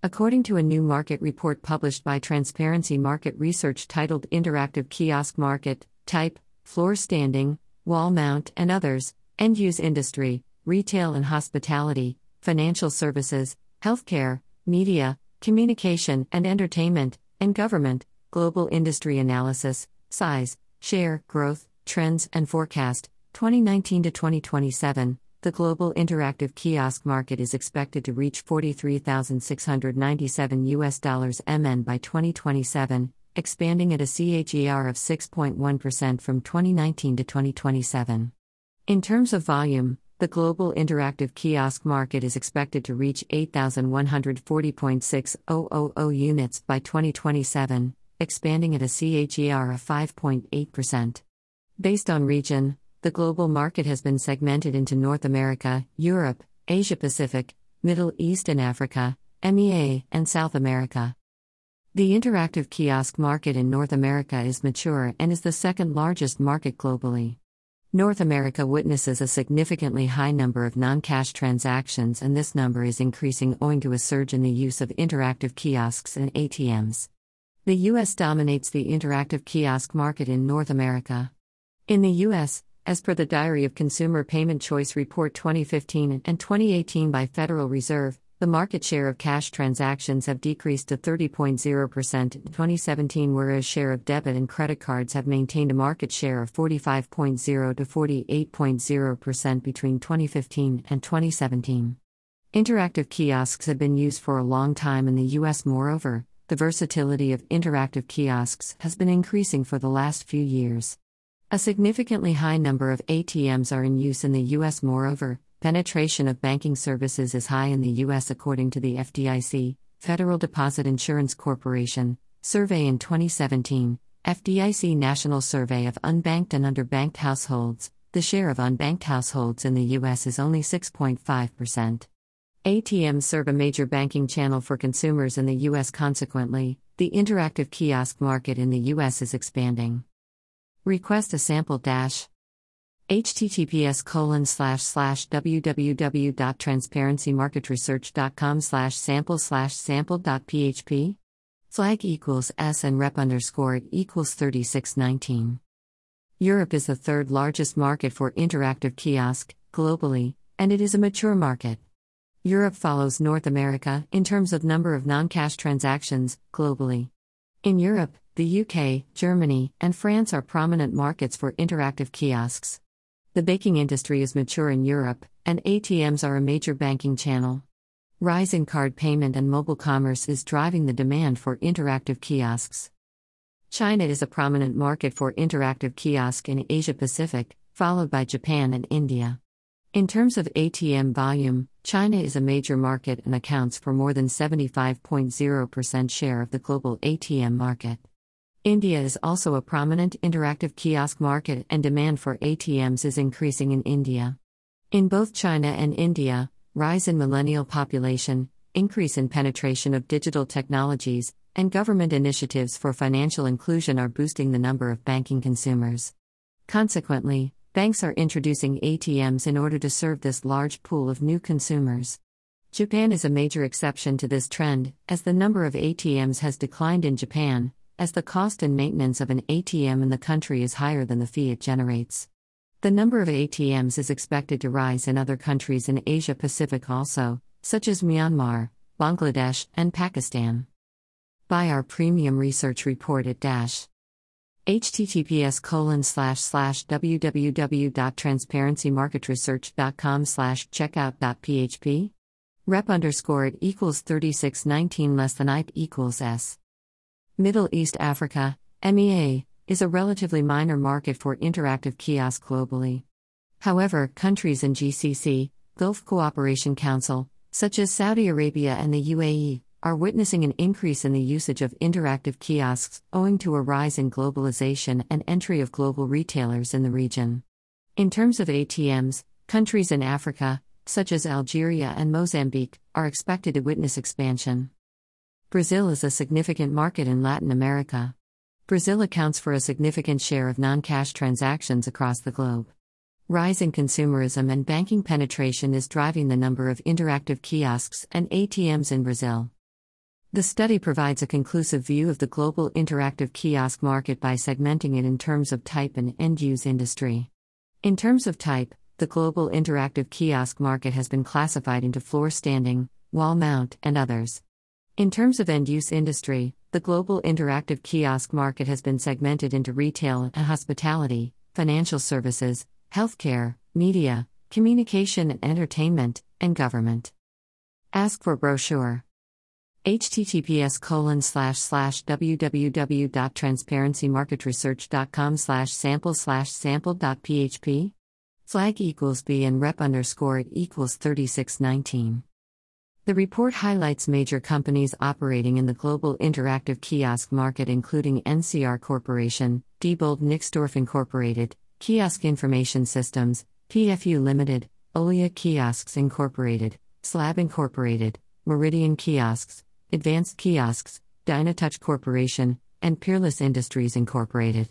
According to a new market report published by Transparency Market Research titled Interactive Kiosk Market, Type, Floor Standing, Wall Mount, and Others, End Use Industry, Retail and Hospitality, Financial Services, Healthcare, Media, Communication and Entertainment, and Government, Global Industry Analysis, Size, Share, Growth, Trends, and Forecast, 2019 to 2027 the global interactive kiosk market is expected to reach 43,697 US dollars MN by 2027, expanding at a CAGR of 6.1% from 2019 to 2027. In terms of volume, the global interactive kiosk market is expected to reach 8,140.6000 units by 2027, expanding at a CAGR of 5.8%. Based on region, the global market has been segmented into North America, Europe, Asia Pacific, Middle East and Africa, MEA, and South America. The interactive kiosk market in North America is mature and is the second largest market globally. North America witnesses a significantly high number of non cash transactions, and this number is increasing owing to a surge in the use of interactive kiosks and ATMs. The U.S. dominates the interactive kiosk market in North America. In the U.S., as per the Diary of Consumer Payment Choice Report 2015 and 2018 by Federal Reserve, the market share of cash transactions have decreased to 30.0% in 2017 whereas share of debit and credit cards have maintained a market share of 45.0 to 48.0% between 2015 and 2017. Interactive kiosks have been used for a long time in the US moreover, the versatility of interactive kiosks has been increasing for the last few years. A significantly high number of ATMs are in use in the U.S. Moreover, penetration of banking services is high in the U.S. according to the FDIC, Federal Deposit Insurance Corporation, survey in 2017, FDIC National Survey of Unbanked and Underbanked Households. The share of unbanked households in the U.S. is only 6.5%. ATMs serve a major banking channel for consumers in the U.S. Consequently, the interactive kiosk market in the U.S. is expanding. Request a sample dash. https colon slash slash www.transparencymarketresearch.com slash sample slash sample.php flag equals s and rep underscore equals 3619 europe is the third largest market for interactive kiosk globally and it is a mature market. Europe follows north america in terms of number of non-cash transactions globally. In europe the UK, Germany, and France are prominent markets for interactive kiosks. The baking industry is mature in Europe, and ATMs are a major banking channel. Rise in card payment and mobile commerce is driving the demand for interactive kiosks. China is a prominent market for interactive kiosk in Asia Pacific, followed by Japan and India. In terms of ATM volume, China is a major market and accounts for more than 75.0% share of the global ATM market. India is also a prominent interactive kiosk market, and demand for ATMs is increasing in India. In both China and India, rise in millennial population, increase in penetration of digital technologies, and government initiatives for financial inclusion are boosting the number of banking consumers. Consequently, banks are introducing ATMs in order to serve this large pool of new consumers. Japan is a major exception to this trend, as the number of ATMs has declined in Japan, as the cost and maintenance of an ATM in the country is higher than the fee it generates. The number of ATMs is expected to rise in other countries in Asia Pacific also, such as Myanmar, Bangladesh, and Pakistan. Buy our premium research report at dash https colon slash slash www.transparencymarketresearch.com slash checkout.php rep underscore it equals 3619 less than IP equals S. Middle East Africa, MEA, is a relatively minor market for interactive kiosks globally. However, countries in GCC, Gulf Cooperation Council, such as Saudi Arabia and the UAE, are witnessing an increase in the usage of interactive kiosks owing to a rise in globalization and entry of global retailers in the region. In terms of ATMs, countries in Africa, such as Algeria and Mozambique, are expected to witness expansion. Brazil is a significant market in Latin America. Brazil accounts for a significant share of non cash transactions across the globe. Rising consumerism and banking penetration is driving the number of interactive kiosks and ATMs in Brazil. The study provides a conclusive view of the global interactive kiosk market by segmenting it in terms of type and end use industry. In terms of type, the global interactive kiosk market has been classified into floor standing, wall mount, and others. In terms of end use industry, the global interactive kiosk market has been segmented into retail and hospitality, financial services, healthcare, media, communication and entertainment, and government. Ask for brochure. https colon slash slash www.transparencymarketresearch.com slash sample slash sample.php flag equals b and rep underscore equals 3619 the report highlights major companies operating in the global interactive kiosk market including ncr corporation diebold nixdorf incorporated kiosk information systems pfu limited olea kiosks incorporated slabb incorporated meridian kiosks Advanced Kiosks, Dynatouch Corporation, and Peerless Industries Incorporated.